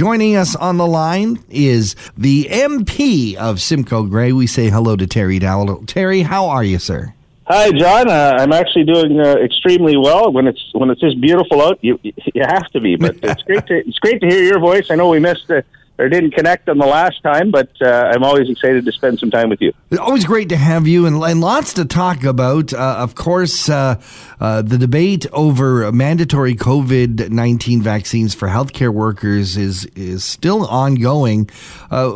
Joining us on the line is the MP of Simcoe Grey. We say hello to Terry Dowdall. Terry, how are you, sir? Hi, John. Uh, I'm actually doing uh, extremely well. When it's when it's this beautiful out, you you have to be. But it's great to it's great to hear your voice. I know we missed uh, or didn't connect on the last time, but uh, I'm always excited to spend some time with you. Always great to have you, and, and lots to talk about. Uh, of course, uh, uh the debate over mandatory COVID nineteen vaccines for healthcare workers is is still ongoing. Uh,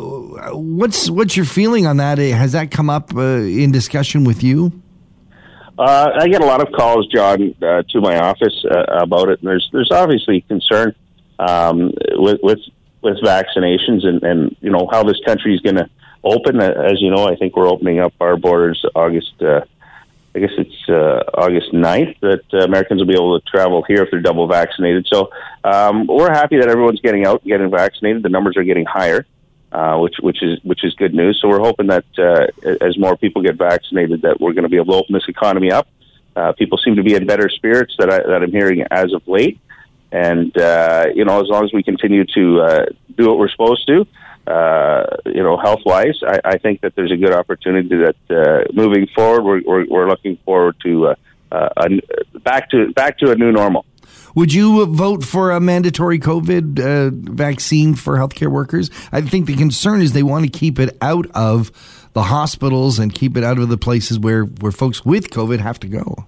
what's what's your feeling on that? Has that come up uh, in discussion with you? Uh, I get a lot of calls, John, uh, to my office uh, about it, and there's there's obviously concern um, with with with vaccinations and and you know how this country is going to open. Uh, as you know, I think we're opening up our borders August. Uh, I guess it's uh, August 9th that uh, Americans will be able to travel here if they're double vaccinated. So um, we're happy that everyone's getting out and getting vaccinated. The numbers are getting higher uh, which which is which is good news. So we're hoping that uh, as more people get vaccinated, that we're going to be able to open this economy up. Uh, people seem to be in better spirits that I, that I'm hearing as of late, and uh, you know, as long as we continue to uh, do what we're supposed to, uh, you know, health wise, I, I think that there's a good opportunity that uh, moving forward, we're, we're, we're looking forward to uh, uh, a, back to back to a new normal. Would you vote for a mandatory COVID uh, vaccine for healthcare workers? I think the concern is they want to keep it out of the hospitals and keep it out of the places where, where folks with COVID have to go.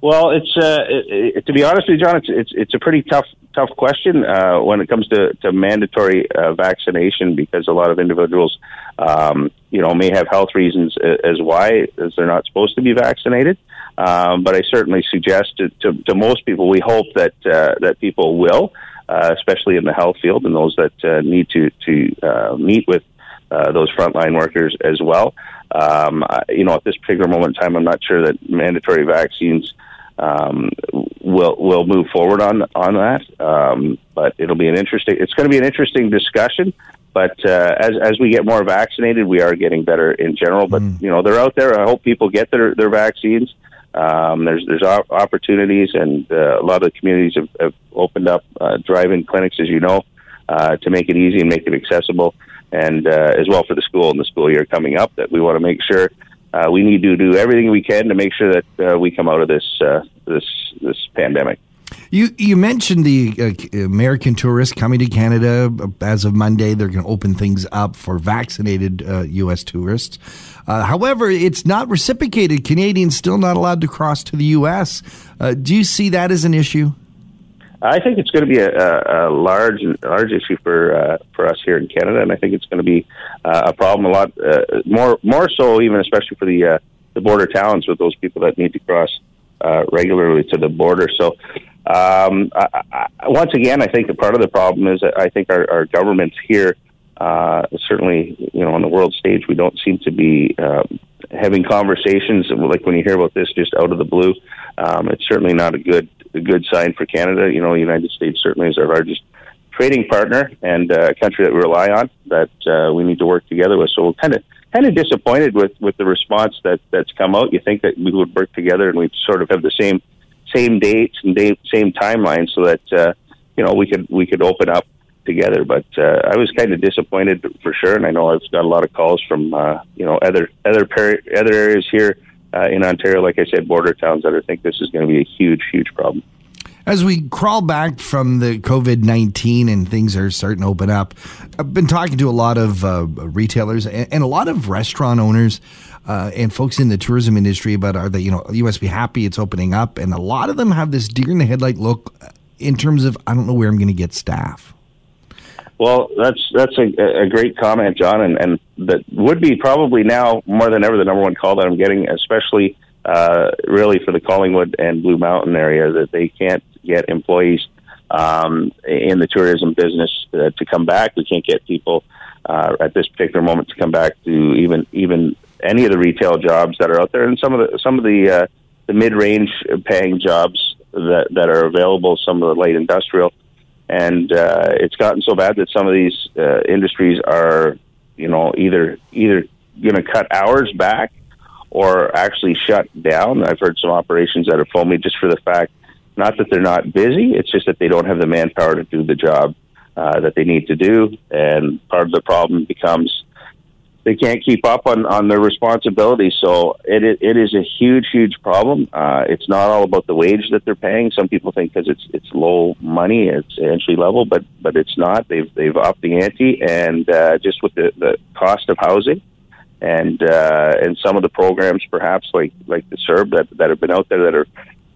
Well, it's uh, it, it, to be honest with you, John, it's it's, it's a pretty tough tough question uh, when it comes to, to mandatory uh, vaccination because a lot of individuals, um, you know, may have health reasons as why as they're not supposed to be vaccinated. Um, but I certainly suggest to, to, to, most people, we hope that uh, that people will, uh, especially in the health field and those that uh, need to to uh, meet with uh, those frontline workers as well. Um, you know, at this particular moment in time, I'm not sure that mandatory vaccines um, will we'll move forward on on that. Um, but it'll be an interesting. It's going to be an interesting discussion. But uh, as as we get more vaccinated, we are getting better in general. But mm. you know, they're out there. I hope people get their their vaccines. Um, there's there's opportunities, and uh, a lot of the communities have, have opened up uh, drive-in clinics, as you know, uh, to make it easy and make it accessible, and uh, as well for the school and the school year coming up. That we want to make sure uh, we need to do everything we can to make sure that uh, we come out of this uh, this this pandemic. You you mentioned the uh, American tourists coming to Canada as of Monday. They're going to open things up for vaccinated uh, U.S. tourists. Uh, however, it's not reciprocated. Canadians still not allowed to cross to the U.S. Uh, do you see that as an issue? I think it's going to be a, a, large large issue for uh, for us here in Canada, and I think it's going to be uh, a problem a lot more more so even especially for the the border towns with those people that need to cross regularly to the border. So um, I, I, once again, I think that part of the problem is that I think our, our governments here, uh, certainly, you know, on the world stage, we don't seem to be um, having conversations like when you hear about this just out of the blue. Um, it's certainly not a good a good sign for Canada. You know, the United States certainly is our largest trading partner and uh, a country that we rely on that uh, we need to work together with. So we're kind of kind of disappointed with with the response that that's come out. You think that we would work together and we sort of have the same same dates and date, same timeline so that uh, you know we could we could open up together. But uh, I was kind of disappointed for sure, and I know I've got a lot of calls from uh, you know other other per- other areas here uh, in Ontario, like I said, border towns that I think this is going to be a huge huge problem. As we crawl back from the COVID 19 and things are starting to open up, I've been talking to a lot of uh, retailers and, and, a lot of restaurant owners uh, and folks in the tourism industry about are they, you know, must be happy it's opening up. And a lot of them have this deer in the headlight look in terms of, I don't know where I'm going to get staff. Well, that's that's a, a great comment, John, and, and that would be probably now more than ever the number one call that I'm getting, especially uh, really for the Collingwood and Blue Mountain area, that they can't get employees um, in the tourism business uh, to come back. We can't get people uh, at this particular moment to come back to even even any of the retail jobs that are out there, and some of the some of the uh, the mid range paying jobs that that are available, some of the light industrial, and uh, it's gotten so bad that some of these uh, industries are, you know, either either going to cut hours back or actually shut down. I've heard some operations that are me just for the fact, not that they're not busy, it's just that they don't have the manpower to do the job uh, that they need to do, and part of the problem becomes they can't keep up on, on their responsibilities. So it, it is a huge, huge problem. Uh, it's not all about the wage that they're paying. Some people think because it's it's low money, it's entry level, but but it's not. They've they've upped the ante, and uh, just with the, the cost of housing, and uh, and some of the programs, perhaps like like the CERB that that have been out there that are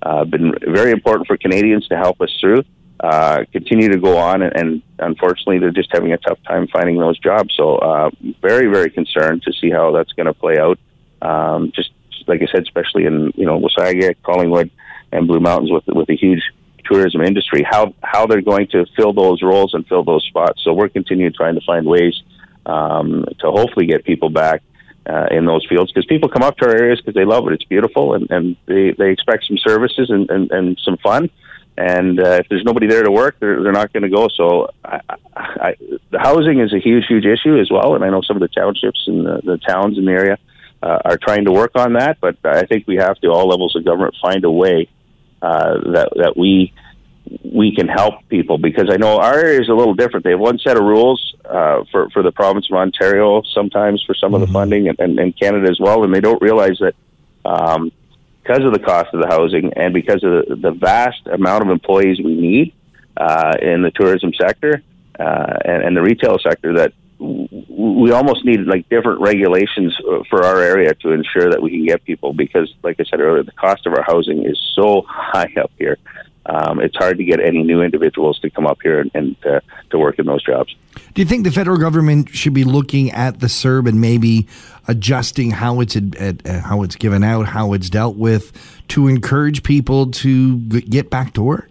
uh, been very important for Canadians to help us through uh, continue to go on, and, and, unfortunately, they're just having a tough time finding those jobs. So, uh, very, very concerned to see how that's going to play out. Um, just, like I said, especially in you know Wasaga, Collingwood, and Blue Mountains with with a huge tourism industry, how how they're going to fill those roles and fill those spots. So, we're continuing trying to find ways um, to hopefully get people back. Uh, in those fields because people come up to our areas because they love it. It's beautiful and, and they, they expect some services and, and, and some fun and uh, if there's nobody there to work, they're, they're not going to go. So I, I, the housing is a huge, huge issue as well, and I know some of the townships and the, the towns in the area uh, are trying to work on that. But I think we have to, all levels of government, find a way uh, that that we we can help people because I know our area is a little different. They have one set of rules uh, for for the province of Ontario, sometimes for some mm-hmm. of the mm-hmm. funding, and, and, and Canada as well, and they don't realize that. Um, because of the cost of the housing and because of the, vast amount of employees we need uh, in the tourism sector uh, and, and the retail sector that we almost need like different regulations uh, for our area to ensure that we can get people because like i said earlier the cost of our housing is so high up here um, it's hard to get any new individuals to come up here and, and uh, to work in those jobs. Do you think the federal government should be looking at the CERB and maybe adjusting how it's uh, how it's given out, how it's dealt with, to encourage people to get back to work?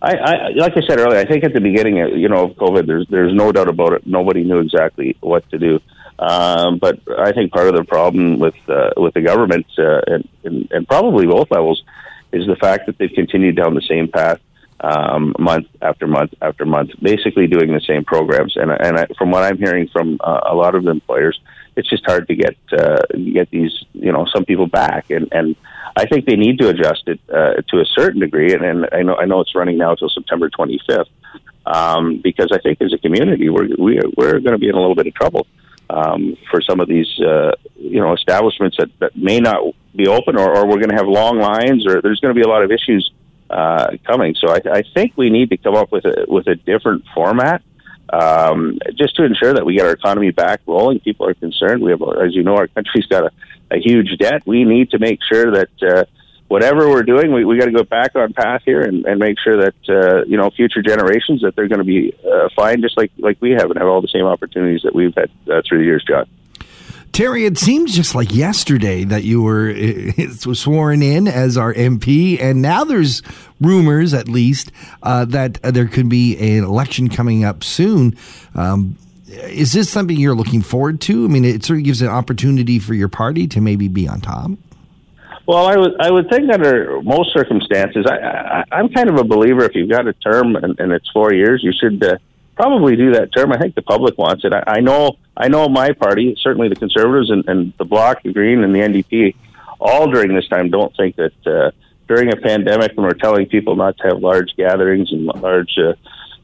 I, I, like I said earlier, I think at the beginning, uh, you know, of COVID, there's there's no doubt about it. Nobody knew exactly what to do. Um, but I think part of the problem with uh, with the government uh, and, and, and probably both levels is the fact that they've continued down the same path um, month after month after month, basically doing the same programs. And, and I, from what I'm hearing from uh, a lot of the employers, it's just hard to get uh, get these you know some people back. And, and I think they need to adjust it uh, to a certain degree. And, and I know I know it's running now until September 25th um, because I think as a community we're we are, we're going to be in a little bit of trouble um, for some of these uh, you know establishments that, that may not be open, or, or we're going to have long lines, or there's going to be a lot of issues uh, coming. So I, I think we need to come up with a with a different format. Um, just to ensure that we get our economy back rolling. People are concerned. We have, as you know, our country's got a, a huge debt. We need to make sure that uh, whatever we're doing, we, we got to go back on path here and, and make sure that uh, you know future generations that they're going to be uh, fine, just like like we have, and have all the same opportunities that we've had uh, through the years, John. Terry, it seems just like yesterday that you were sworn in as our MP, and now there's rumors, at least, uh, that there could be an election coming up soon. Um, is this something you're looking forward to? I mean, it sort of gives an opportunity for your party to maybe be on top. Well, I would I would think under most circumstances, I, I, am kind of a believer. If you've got a term and, and it's four years, you should uh, probably do that term. I think the public wants it. I, I know I know my party, certainly the Conservatives and, and the Bloc, the Green, and the NDP, all during this time don't think that uh, during a pandemic when we're telling people not to have large gatherings and large uh,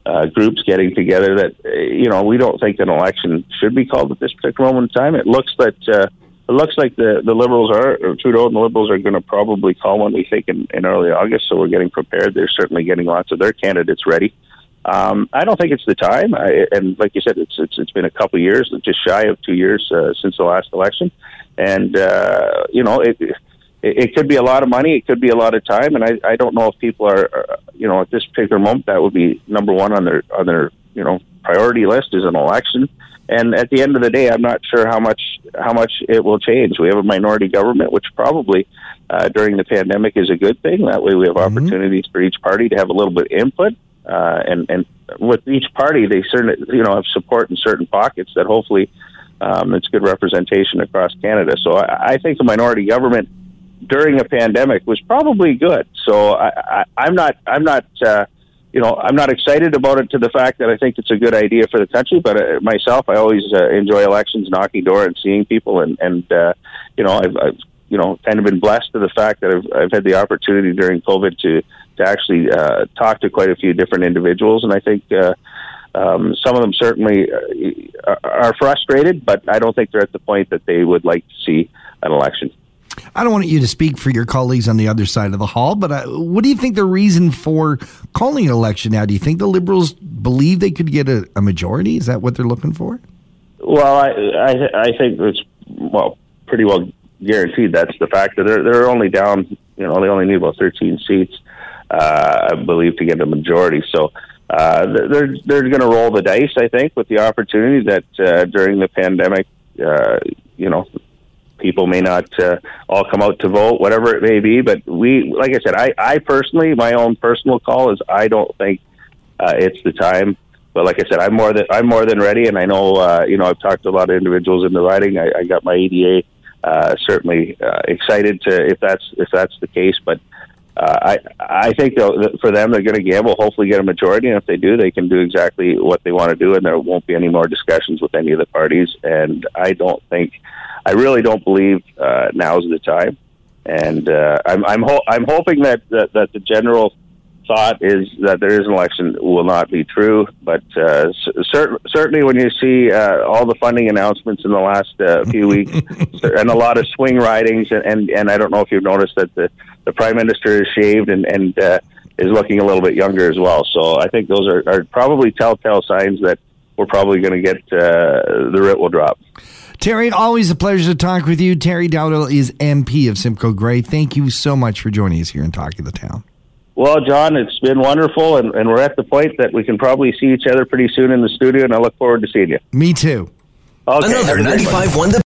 uh, groups getting together, that uh, you know we don't think an election should be called at this particular moment in time. It looks that. Uh, it looks like the, the Liberals are, Trudeau and the Liberals are going to probably call one, we think, in, in early August. So we're getting prepared. They're certainly getting lots of their candidates ready. Um, I don't think it's the time. I, and like you said, it's, it's it's been a couple of years, just shy of two years uh, since the last election, and uh, you know it, it. It could be a lot of money. It could be a lot of time, and I, I don't know if people are, are, you know, at this particular moment that would be number one on their on their, you know, priority list is an election. And at the end of the day, I'm not sure how much how much it will change. We have a minority government, which probably uh, during the pandemic is a good thing. That way, we have mm-hmm. opportunities for each party to have a little bit of input uh, and and with each party, they certainly you know have support in certain pockets that hopefully um, it's good representation across Canada. So I, I think the minority government during a pandemic was probably good. So I, I, I'm not I'm not uh, you know I'm not excited about it to the fact that I think it's a good idea for the country. But uh, myself, I always uh, enjoy elections, knocking door and seeing people, and and uh, you know I've, I've you know kind of been blessed to the fact that I've, I've had the opportunity during COVID to to actually uh, talk to quite a few different individuals, and I think uh, um, some of them certainly uh, are frustrated, but I don't think they're at the point that they would like to see an election. I don't want you to speak for your colleagues on the other side of the hall, but uh, what do you think the reason for calling an election now? Do you think the Liberals believe they could get a, a majority? Is that what they're looking for? Well, I, I, I think it's well pretty well guaranteed. That's the fact that they're they're only down. You know, they only need about 13 seats, uh, I believe, to get a majority. So. Uh, they're they're going to roll the dice, I think, with the opportunity that uh, during the pandemic, uh, you know, people may not uh, all come out to vote, whatever it may be. But we, like I said, I, I personally, my own personal call is I don't think uh, it's the time. But like I said, I'm more than I'm more than ready, and I know uh, you know I've talked to a lot of individuals in the riding. I, I got my EDA. Uh, certainly uh, excited to if that's if that's the case, but. Uh, I I think though for them they're going to gamble, hopefully get a majority, and if they do, they can do exactly what they want to do, and there won't be any more discussions with any of the parties. And I don't think I really don't believe uh, now's the time, and uh, I'm I'm, ho- I'm hoping that, that that the general thought is that there is an election will not be true. But uh, cer- certainly, when you see uh, all the funding announcements in the last uh, few weeks, and a lot of swing ridings, and, and and I don't know if you've noticed that the the prime minister is shaved and and uh, is looking a little bit younger as well. So I think those are, are probably telltale signs that we're probably going to get uh, the writ will drop. Terry, always a pleasure to talk with you. Terry Dowdall is MP of Simcoe Grey. Thank you so much for joining us here in Talking the Town. Well, John, it's been wonderful, and, and we're at the point that we can probably see each other pretty soon in the studio, and I look forward to seeing you. Me too. Okay, Another 95 1 The